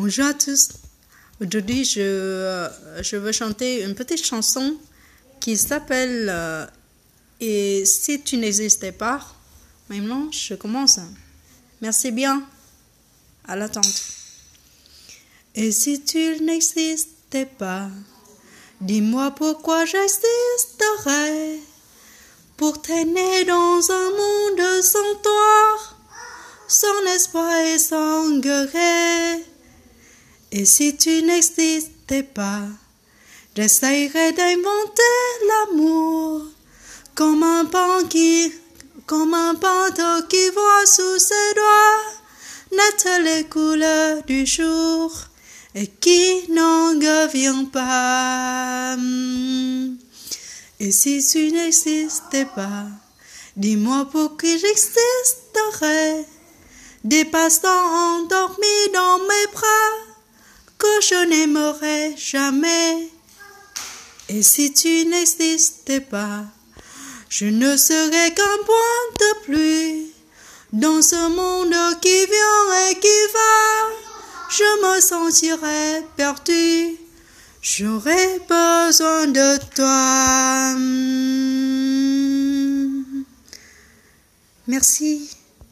Bonjour à tous. Aujourd'hui, je, je veux chanter une petite chanson qui s'appelle euh, Et si tu n'existais pas. Maintenant, je commence. Merci bien. À l'attente. Et si tu n'existais pas, dis-moi pourquoi j'existerais. Pour traîner dans un monde sans toi, sans espoir et sans guerre. Et si tu n'existais pas, j'essayerais d'inventer l'amour comme un pan qui, comme un panteau qui voit sous ses doigts naître les couleurs du jour et qui n'en revient pas. Et si tu n'existais pas, dis-moi pour qui j'existerais. Des passe-temps endormis je n'aimerais jamais. Et si tu n'existais pas, je ne serais qu'un point de pluie dans ce monde qui vient et qui va. Je me sentirais perdu. J'aurais besoin de toi. Merci.